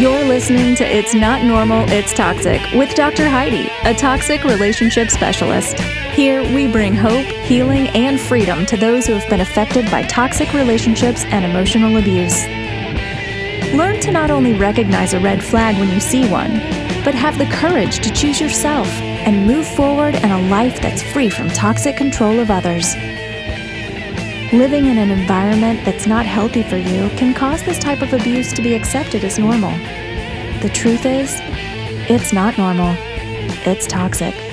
You're listening to It's Not Normal, It's Toxic with Dr. Heidi, a toxic relationship specialist. Here, we bring hope, healing, and freedom to those who have been affected by toxic relationships and emotional abuse. Learn to not only recognize a red flag when you see one, but have the courage to choose yourself and move forward in a life that's free from toxic control of others. Living in an environment that's not healthy for you can cause this type of abuse to be accepted as normal. The truth is, it's not normal, it's toxic.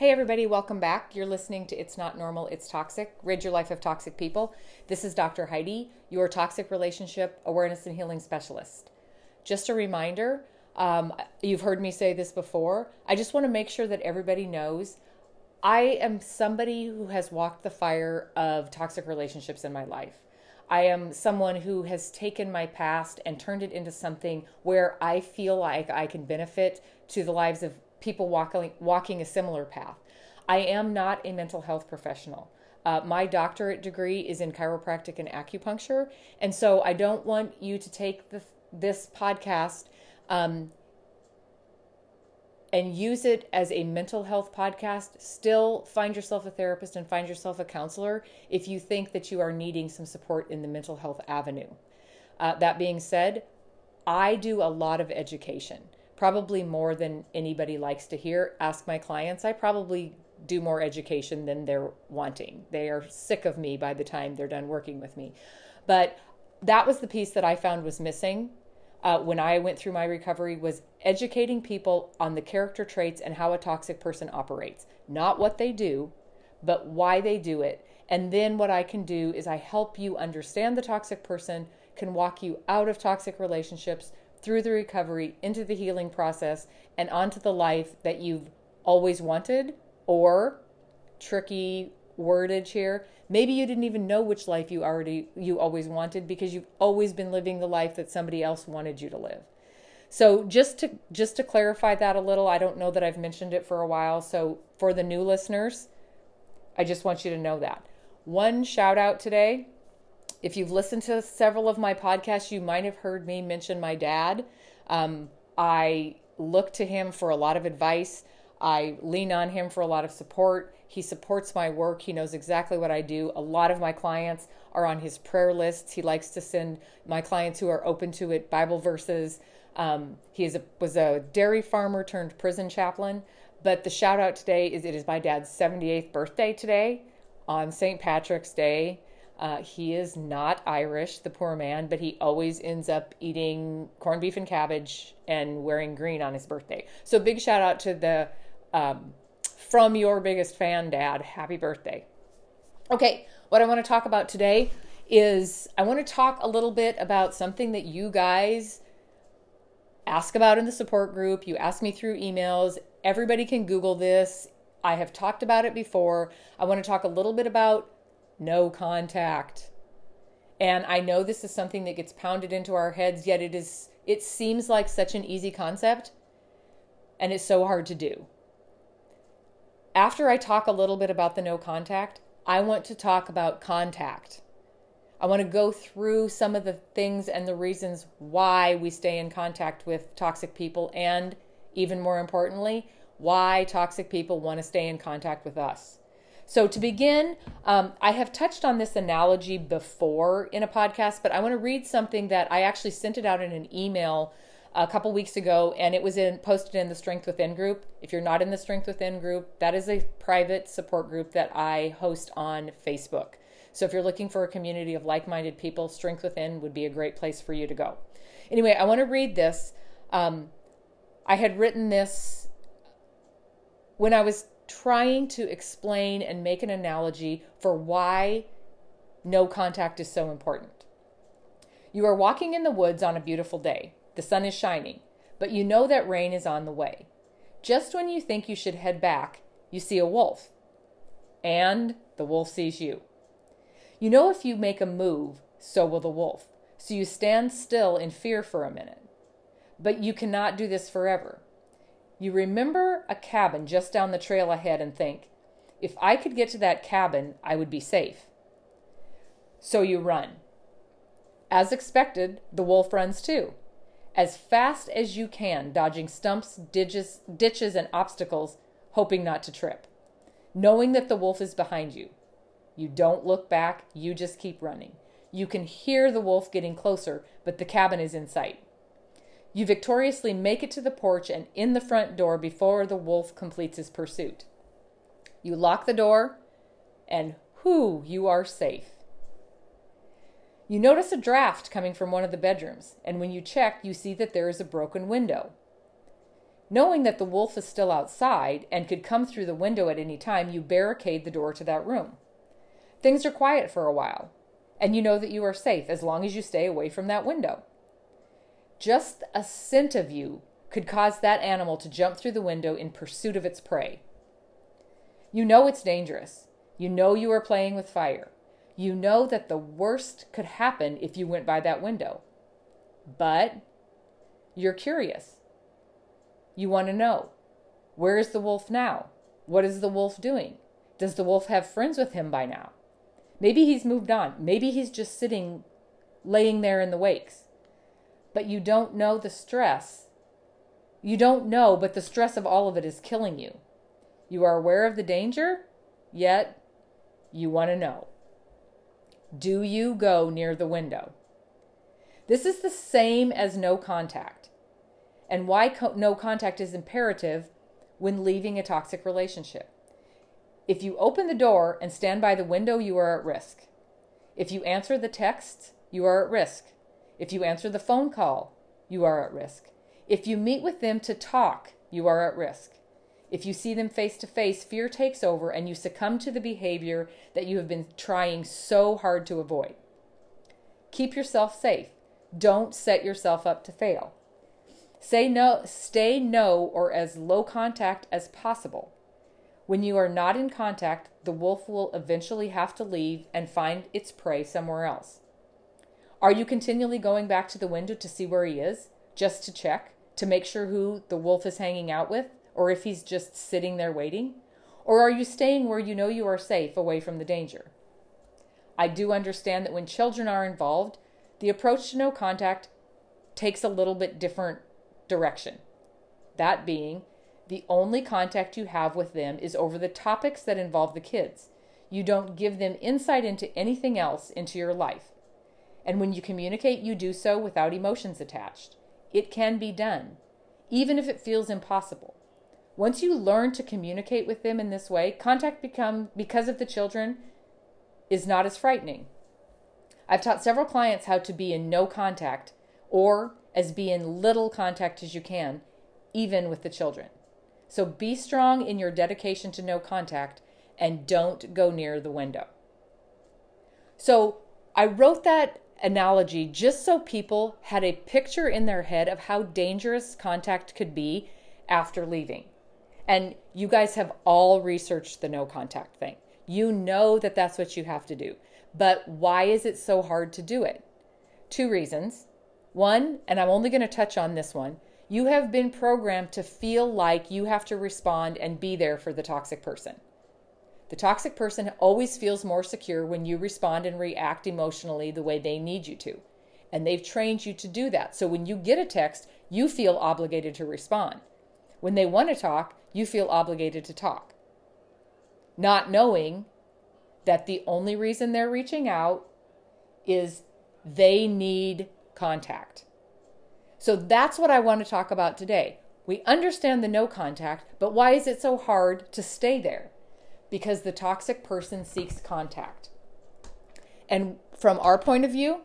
Hey, everybody, welcome back. You're listening to It's Not Normal, It's Toxic. Rid your life of toxic people. This is Dr. Heidi, your toxic relationship awareness and healing specialist. Just a reminder um, you've heard me say this before. I just want to make sure that everybody knows I am somebody who has walked the fire of toxic relationships in my life. I am someone who has taken my past and turned it into something where I feel like I can benefit to the lives of people walking walking a similar path. I am not a mental health professional. Uh, my doctorate degree is in chiropractic and acupuncture, and so I don't want you to take the, this podcast um, and use it as a mental health podcast. Still find yourself a therapist and find yourself a counselor if you think that you are needing some support in the mental health avenue. Uh, that being said, I do a lot of education probably more than anybody likes to hear. Ask my clients. I probably do more education than they're wanting. They are sick of me by the time they're done working with me. But that was the piece that I found was missing uh, when I went through my recovery was educating people on the character traits and how a toxic person operates. Not what they do, but why they do it. And then what I can do is I help you understand the toxic person, can walk you out of toxic relationships, through the recovery into the healing process and onto the life that you've always wanted or tricky wordage here. Maybe you didn't even know which life you already you always wanted because you've always been living the life that somebody else wanted you to live. So just to just to clarify that a little i don't know that i've mentioned it for a while. So for the new listeners i just want you to know that. One shout out today if you've listened to several of my podcasts, you might have heard me mention my dad. Um, I look to him for a lot of advice. I lean on him for a lot of support. He supports my work. He knows exactly what I do. A lot of my clients are on his prayer lists. He likes to send my clients who are open to it Bible verses. Um, he is a, was a dairy farmer turned prison chaplain. But the shout out today is it is my dad's 78th birthday today on St. Patrick's Day. Uh, he is not Irish, the poor man, but he always ends up eating corned beef and cabbage and wearing green on his birthday. So big shout out to the um, from your biggest fan, Dad. Happy birthday. Okay, what I want to talk about today is I want to talk a little bit about something that you guys ask about in the support group. You ask me through emails. Everybody can Google this. I have talked about it before. I want to talk a little bit about no contact. And I know this is something that gets pounded into our heads, yet it is it seems like such an easy concept and it's so hard to do. After I talk a little bit about the no contact, I want to talk about contact. I want to go through some of the things and the reasons why we stay in contact with toxic people, and even more importantly, why toxic people want to stay in contact with us. So, to begin, um, I have touched on this analogy before in a podcast, but I want to read something that I actually sent it out in an email a couple weeks ago, and it was in posted in the Strength Within group. If you're not in the Strength Within group, that is a private support group that I host on Facebook. So, if you're looking for a community of like minded people, Strength Within would be a great place for you to go. Anyway, I want to read this. Um, I had written this when I was trying to explain and make an analogy for why no contact is so important. You are walking in the woods on a beautiful day. The sun is shining, but you know that rain is on the way. Just when you think you should head back, you see a wolf. And the wolf sees you. You know if you make a move, so will the wolf. So you stand still in fear for a minute. But you cannot do this forever. You remember a cabin just down the trail ahead and think, if I could get to that cabin, I would be safe. So you run. As expected, the wolf runs too. As fast as you can, dodging stumps, ditches, ditches, and obstacles, hoping not to trip. Knowing that the wolf is behind you. You don't look back, you just keep running. You can hear the wolf getting closer, but the cabin is in sight. You victoriously make it to the porch and in the front door before the wolf completes his pursuit. You lock the door, and whoo, you are safe. You notice a draft coming from one of the bedrooms, and when you check, you see that there is a broken window. Knowing that the wolf is still outside and could come through the window at any time, you barricade the door to that room. Things are quiet for a while, and you know that you are safe as long as you stay away from that window. Just a scent of you could cause that animal to jump through the window in pursuit of its prey. You know it's dangerous. You know you are playing with fire you know that the worst could happen if you went by that window. But you're curious. You want to know where is the wolf now? What is the wolf doing? Does the wolf have friends with him by now? Maybe he's moved on. Maybe he's just sitting, laying there in the wakes. But you don't know the stress. You don't know, but the stress of all of it is killing you. You are aware of the danger, yet you want to know. Do you go near the window? This is the same as no contact. And why co- no contact is imperative when leaving a toxic relationship. If you open the door and stand by the window, you are at risk. If you answer the text, you are at risk. If you answer the phone call, you are at risk. If you meet with them to talk, you are at risk. If you see them face to face, fear takes over and you succumb to the behavior that you have been trying so hard to avoid. Keep yourself safe. Don't set yourself up to fail. Say no, stay no or as low contact as possible. When you are not in contact, the wolf will eventually have to leave and find its prey somewhere else. Are you continually going back to the window to see where he is, just to check, to make sure who the wolf is hanging out with? or if he's just sitting there waiting? Or are you staying where you know you are safe away from the danger? I do understand that when children are involved, the approach to no contact takes a little bit different direction. That being, the only contact you have with them is over the topics that involve the kids. You don't give them insight into anything else into your life. And when you communicate, you do so without emotions attached. It can be done, even if it feels impossible. Once you learn to communicate with them in this way, contact become because of the children is not as frightening. I've taught several clients how to be in no contact or as be in little contact as you can, even with the children. So be strong in your dedication to no contact and don't go near the window. So I wrote that analogy just so people had a picture in their head of how dangerous contact could be after leaving. And you guys have all researched the no contact thing. You know that that's what you have to do. But why is it so hard to do it? Two reasons. One, and I'm only going to touch on this one, you have been programmed to feel like you have to respond and be there for the toxic person. The toxic person always feels more secure when you respond and react emotionally the way they need you to. And they've trained you to do that. So when you get a text, you feel obligated to respond. When they want to talk, you feel obligated to talk. Not knowing that the only reason they're reaching out is they need contact. So that's what I want to talk about today. We understand the no contact, but why is it so hard to stay there? Because the toxic person seeks contact. And from our point of view,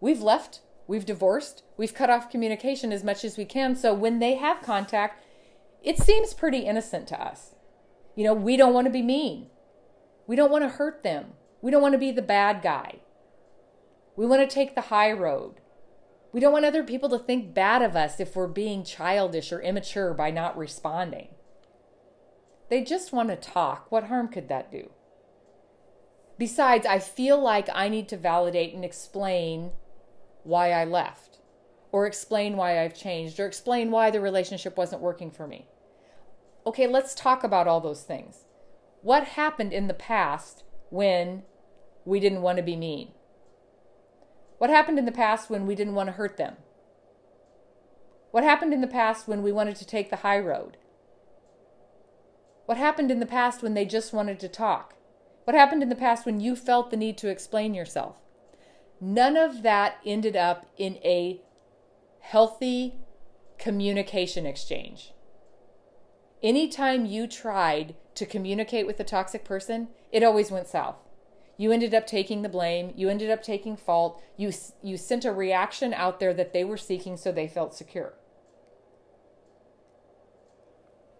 we've left, we've divorced, we've cut off communication as much as we can. So when they have contact, it seems pretty innocent to us. You know, we don't want to be mean. We don't want to hurt them. We don't want to be the bad guy. We want to take the high road. We don't want other people to think bad of us if we're being childish or immature by not responding. They just want to talk. What harm could that do? Besides, I feel like I need to validate and explain why I left or explain why I've changed or explain why the relationship wasn't working for me. Okay, let's talk about all those things. What happened in the past when we didn't want to be mean? What happened in the past when we didn't want to hurt them? What happened in the past when we wanted to take the high road? What happened in the past when they just wanted to talk? What happened in the past when you felt the need to explain yourself? None of that ended up in a healthy communication exchange. Anytime you tried to communicate with a toxic person, it always went south. You ended up taking the blame, you ended up taking fault, you you sent a reaction out there that they were seeking so they felt secure.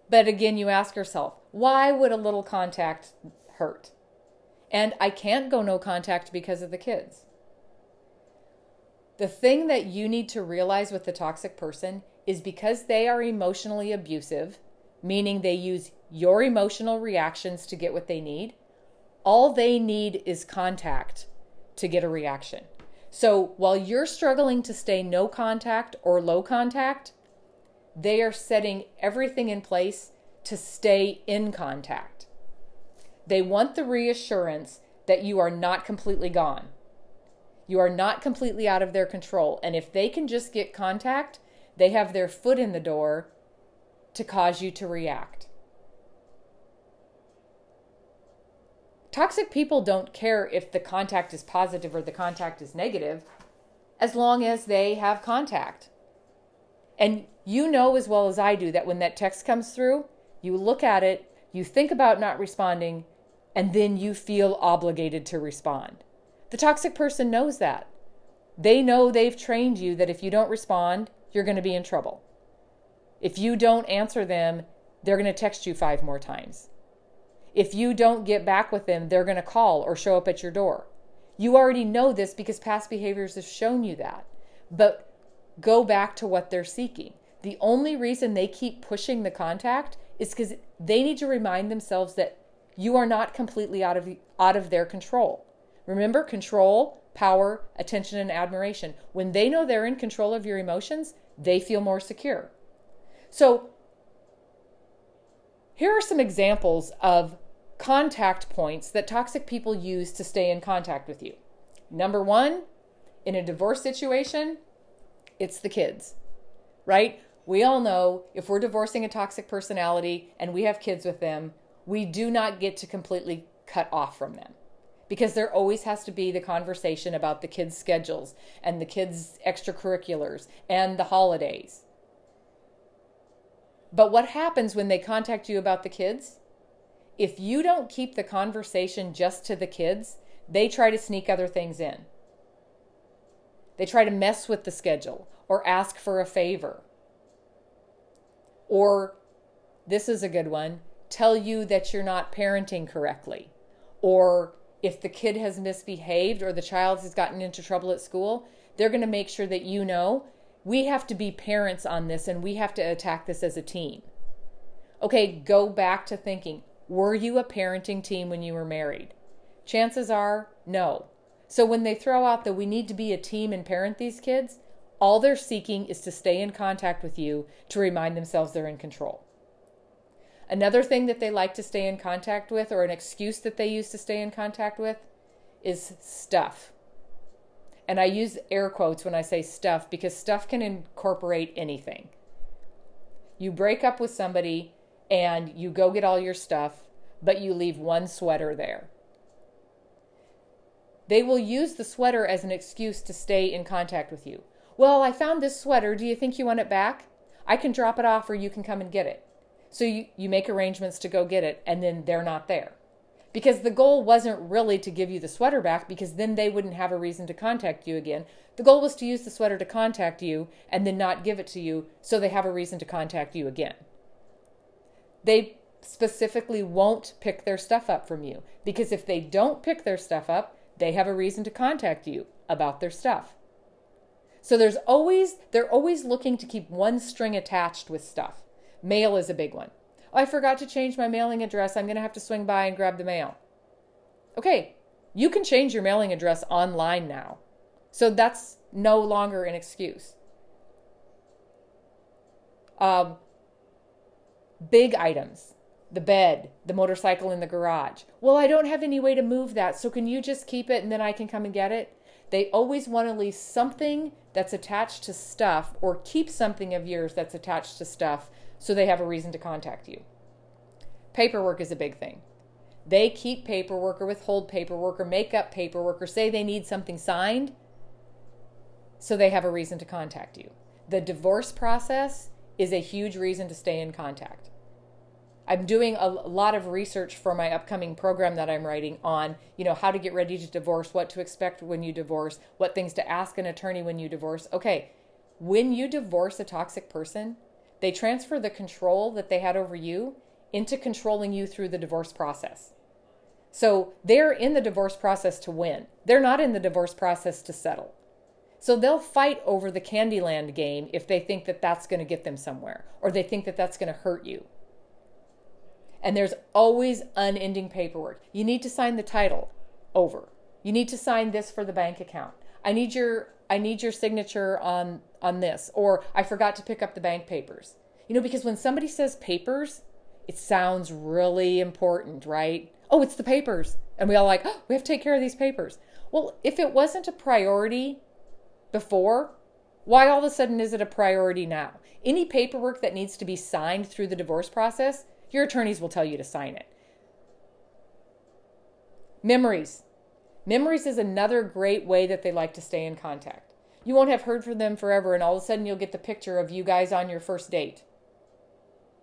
But again, you ask yourself, why would a little contact hurt? And I can't go no contact because of the kids. The thing that you need to realize with the toxic person is because they are emotionally abusive, meaning they use your emotional reactions to get what they need, all they need is contact to get a reaction. So while you're struggling to stay no contact or low contact, they are setting everything in place to stay in contact. They want the reassurance that you are not completely gone. You are not completely out of their control. And if they can just get contact, they have their foot in the door to cause you to react. Toxic people don't care if the contact is positive or the contact is negative as long as they have contact. And you know as well as I do that when that text comes through, you look at it, you think about not responding, and then you feel obligated to respond. The toxic person knows that. They know they've trained you that if you don't respond, you're going to be in trouble. If you don't answer them, they're going to text you five more times. If you don't get back with them, they're going to call or show up at your door. You already know this because past behaviors have shown you that. But go back to what they're seeking. The only reason they keep pushing the contact is because they need to remind themselves that you are not completely out of out of their control. Remember control, power, attention and admiration. When they know they're in control of your emotions, they feel more secure. So here are some examples of contact points that toxic people use to stay in contact with you. Number 1, in a divorce situation, it's the kids. Right? We all know if we're divorcing a toxic personality and we have kids with them, we do not get to completely cut off from them because there always has to be the conversation about the kids' schedules and the kids' extracurriculars and the holidays. But what happens when they contact you about the kids? If you don't keep the conversation just to the kids, they try to sneak other things in. They try to mess with the schedule or ask for a favor. Or, this is a good one, tell you that you're not parenting correctly. Or if the kid has misbehaved or the child has gotten into trouble at school, they're going to make sure that you know we have to be parents on this and we have to attack this as a team. Okay, go back to thinking were you a parenting team when you were married? Chances are no. So when they throw out that we need to be a team and parent these kids, all they're seeking is to stay in contact with you to remind themselves they're in control. Another thing that they like to stay in contact with, or an excuse that they use to stay in contact with, is stuff. And I use air quotes when I say stuff because stuff can incorporate anything. You break up with somebody and you go get all your stuff, but you leave one sweater there. They will use the sweater as an excuse to stay in contact with you. Well, I found this sweater. Do you think you want it back? I can drop it off or you can come and get it. So you, you make arrangements to go get it and then they're not there. Because the goal wasn't really to give you the sweater back because then they wouldn't have a reason to contact you again. The goal was to use the sweater to contact you and then not give it to you so they have a reason to contact you again. They specifically won't pick their stuff up from you because if they don't pick their stuff up, they have a reason to contact you about their stuff. So there's always they're always looking to keep one string attached with stuff. Mail is a big one. Oh, I forgot to change my mailing address. I'm going to have to swing by and grab the mail. Okay, you can change your mailing address online now. So that's no longer an excuse. Um, big items, the bed, the motorcycle in the garage. Well, I don't have any way to move that, so can you just keep it and then I can come and get it? They always want to leave something that's attached to stuff or keep something of yours that's attached to stuff so they have a reason to contact you. Paperwork is a big thing. They keep paperwork or withhold paperwork or make up paperwork or say they need something signed so they have a reason to contact you. The divorce process is a huge reason to stay in contact. I'm doing a lot of research for my upcoming program that I'm writing on, you know, how to get ready to divorce, what to expect when you divorce, what things to ask an attorney when you divorce. Okay, when you divorce a toxic person, they transfer the control that they had over you into controlling you through the divorce process. So they're in the divorce process to win. They're not in the divorce process to settle. So they'll fight over the Candyland game if they think that that's going to get them somewhere or they think that that's going to hurt you. And there's always unending paperwork. You need to sign the title over. You need to sign this for the bank account. I need your I need your signature on on this or I forgot to pick up the bank papers. You know because when somebody says papers, it sounds really important, right? Oh, it's the papers. And we all like, oh, we have to take care of these papers. Well, if it wasn't a priority before, why all of a sudden is it a priority now? Any paperwork that needs to be signed through the divorce process your attorneys will tell you to sign it. Memories. Memories is another great way that they like to stay in contact. You won't have heard from them forever, and all of a sudden you'll get the picture of you guys on your first date.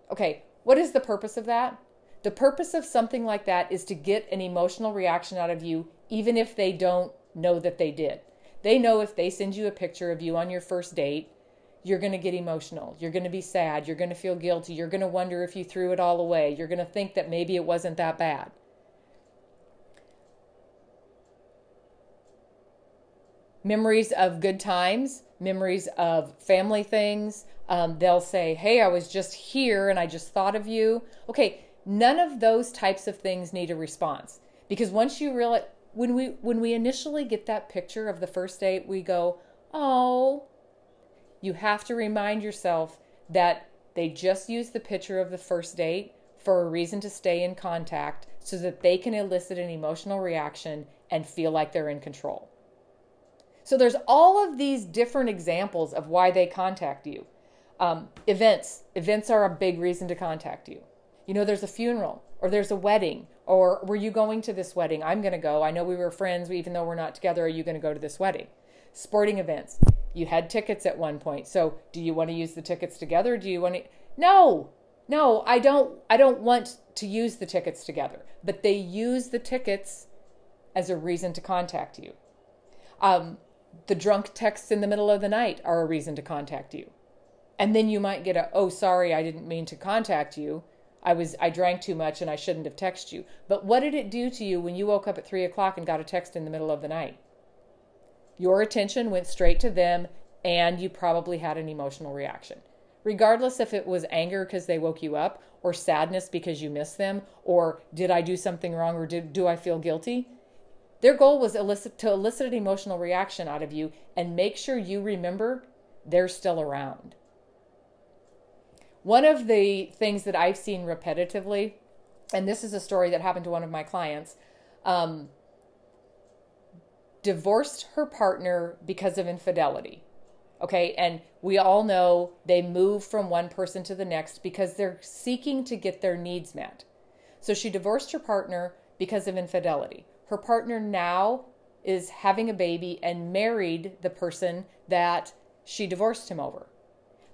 Okay, what is the purpose of that? The purpose of something like that is to get an emotional reaction out of you, even if they don't know that they did. They know if they send you a picture of you on your first date you're going to get emotional. You're going to be sad. You're going to feel guilty. You're going to wonder if you threw it all away. You're going to think that maybe it wasn't that bad. Memories of good times, memories of family things. Um, they'll say, Hey, I was just here and I just thought of you. Okay, none of those types of things need a response because once you realize, when we when we initially get that picture of the first date, we go, "Oh, you have to remind yourself that they just used the picture of the first date for a reason to stay in contact so that they can elicit an emotional reaction and feel like they're in control. So there's all of these different examples of why they contact you. Um, events. Events are a big reason to contact you. You know, there's a funeral or there's a wedding or were you going to this wedding? I'm going to go. I know we were friends, even though we're not together. Are you going to go to this wedding? Sporting events you had tickets at one point. So do you want to use the tickets together? Do you want to No. No, I don't I don't want to use the tickets together. But they use the tickets as a reason to contact you. Um, the drunk texts in the middle of the night are a reason to contact you. And then you might get a, oh, sorry, I didn't mean to contact you. I was I drank too much and I shouldn't have texted you. But what did it do to you when you woke up at three o'clock and got a text in the middle of the night? Your attention went straight to them, and you probably had an emotional reaction. Regardless if it was anger because they woke you up, or sadness because you missed them, or did I do something wrong, or did, do I feel guilty? Their goal was elicit, to elicit an emotional reaction out of you and make sure you remember they're still around. One of the things that I've seen repetitively, and this is a story that happened to one of my clients, um, divorced her partner because of infidelity. Okay, and we all know they move from one person to the next because they're seeking to get their needs met. So she divorced her partner because of infidelity. Her partner now is having a baby and married the person that she divorced him over.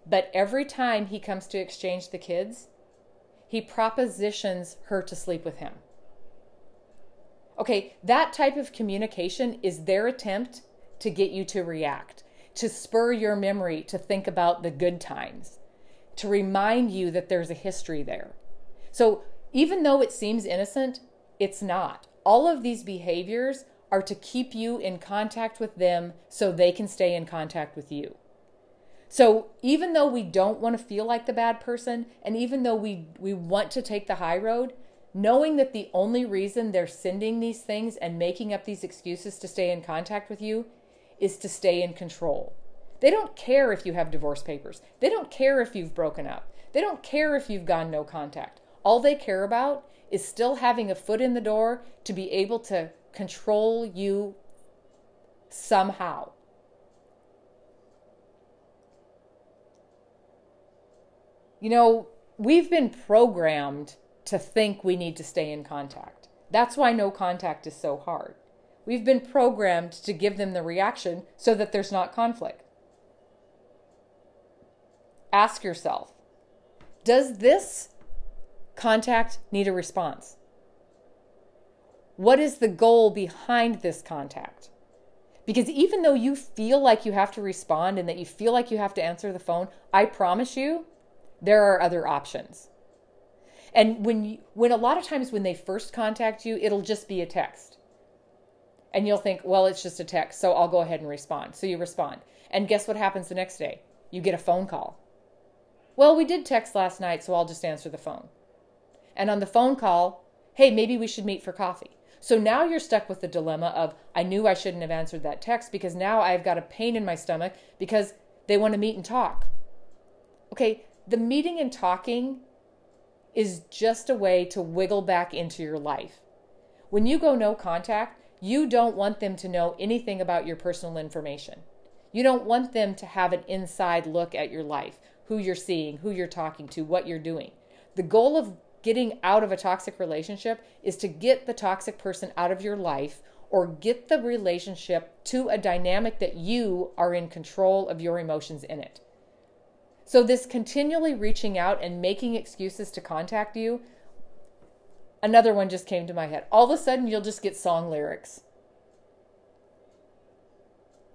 But every time he comes to exchange the kids, he propositions her to sleep with him. Okay, that type of communication is their attempt to get you to react, to spur your memory to think about the good times, to remind you that there's a history there. So even though it seems innocent, it's not. All of these behaviors are to keep you in contact with them so they can stay in contact with you. So even though we don't want to feel like the bad person, and even though we, we want to take the high road, knowing that the only reason they're sending these things and making up these excuses to stay in contact with you is to stay in control. They don't care if you have divorce papers. They don't care if you've broken up. They don't care if you've gone no contact. All they care about is still having a foot in the door to be able to control you somehow. You know, we've been programmed to think we need to stay in contact. That's why no contact is so hard. We've been programmed to give them the reaction so that there's not conflict. Ask yourself Does this contact need a response? What is the goal behind this contact? Because even though you feel like you have to respond and that you feel like you have to answer the phone, I promise you there are other options. And when you, when a lot of times when they first contact you, it'll just be a text. And you'll think, well, it's just a text, so I'll go ahead and respond. So you respond. And guess what happens the next day? You get a phone call. Well, we did text last night, so I'll just answer the phone. And on the phone call, hey, maybe we should meet for coffee. So now you're stuck with the dilemma of, I knew I shouldn't have answered that text because now I've got a pain in my stomach because they want to meet and talk. Okay, the meeting and talking is just a way to wiggle back into your life. When you go no contact, you don't want them to know anything about your personal information. You don't want them to have an inside look at your life, who you're seeing, who you're talking to, what you're doing. The goal of getting out of a toxic relationship is to get the toxic person out of your life or get the relationship to a dynamic that you are in control of your emotions in it. So, this continually reaching out and making excuses to contact you, another one just came to my head. All of a sudden, you'll just get song lyrics.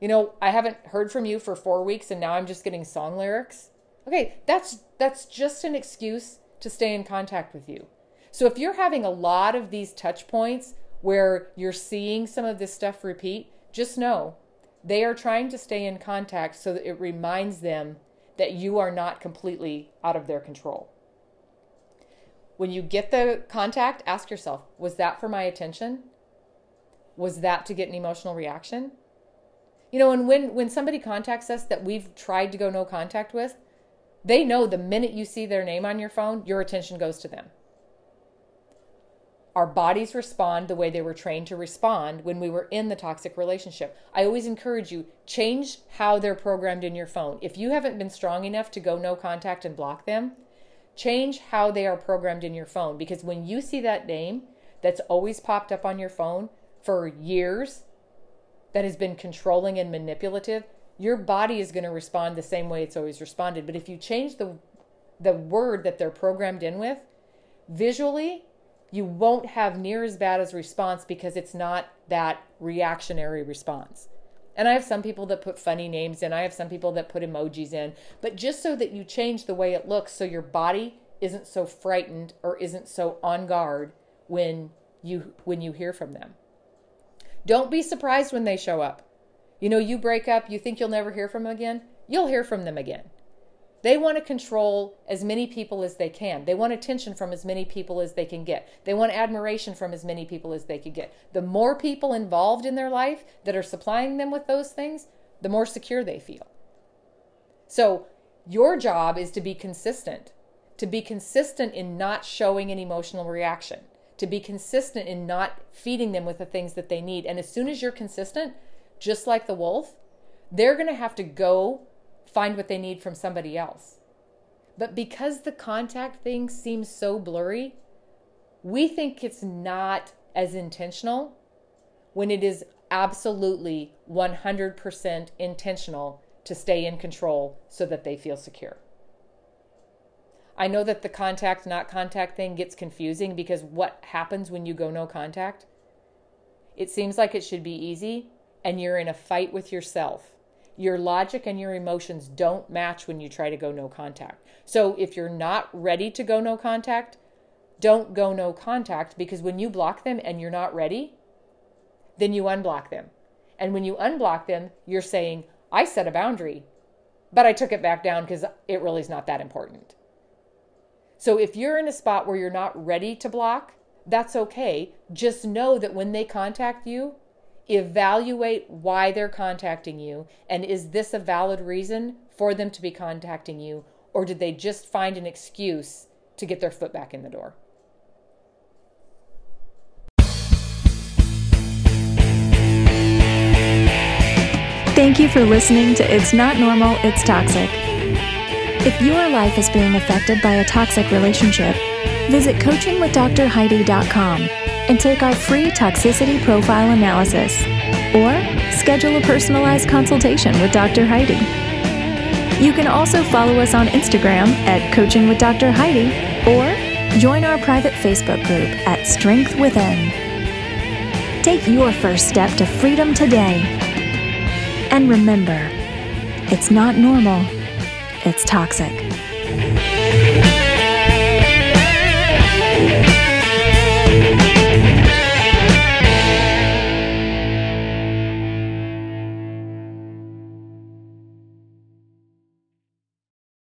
You know, I haven't heard from you for four weeks and now I'm just getting song lyrics. Okay, that's that's just an excuse to stay in contact with you. So if you're having a lot of these touch points where you're seeing some of this stuff repeat, just know they are trying to stay in contact so that it reminds them that you are not completely out of their control. When you get the contact, ask yourself was that for my attention? Was that to get an emotional reaction? You know, and when, when somebody contacts us that we've tried to go no contact with, they know the minute you see their name on your phone, your attention goes to them. Our bodies respond the way they were trained to respond when we were in the toxic relationship. I always encourage you change how they're programmed in your phone. If you haven't been strong enough to go no contact and block them, change how they are programmed in your phone because when you see that name that's always popped up on your phone for years that has been controlling and manipulative, your body is going to respond the same way it's always responded. But if you change the the word that they're programmed in with, visually you won't have near as bad as response because it's not that reactionary response. And I have some people that put funny names in, I have some people that put emojis in, but just so that you change the way it looks so your body isn't so frightened or isn't so on guard when you when you hear from them. Don't be surprised when they show up. You know, you break up, you think you'll never hear from them again, you'll hear from them again. They want to control as many people as they can. They want attention from as many people as they can get. They want admiration from as many people as they can get. The more people involved in their life that are supplying them with those things, the more secure they feel. So, your job is to be consistent, to be consistent in not showing an emotional reaction, to be consistent in not feeding them with the things that they need. And as soon as you're consistent, just like the wolf, they're going to have to go find what they need from somebody else. But because the contact thing seems so blurry, we think it's not as intentional when it is absolutely 100% intentional to stay in control so that they feel secure. I know that the contact, not contact thing gets confusing because what happens when you go no contact? It seems like it should be easy, and you're in a fight with yourself your logic and your emotions don't match when you try to go no contact. So if you're not ready to go no contact, don't go no contact because when you block them and you're not ready, then you unblock them. And when you unblock them, you're saying, I set a boundary, but I took it back down because it really is not that important. So if you're in a spot where you're not ready to block, that's okay. Just know that when they contact you, Evaluate why they're contacting you and is this a valid reason for them to be contacting you or did they just find an excuse to get their foot back in the door? Thank you for listening to It's Not Normal, It's Toxic. If your life is being affected by a toxic relationship, visit coachingwithdrheidi.com and take our free toxicity profile analysis or schedule a personalized consultation with Dr. Heidi. You can also follow us on Instagram at Coaching with Dr. Heidi or join our private Facebook group at Strength Within. Take your first step to freedom today. And remember, it's not normal, it's toxic.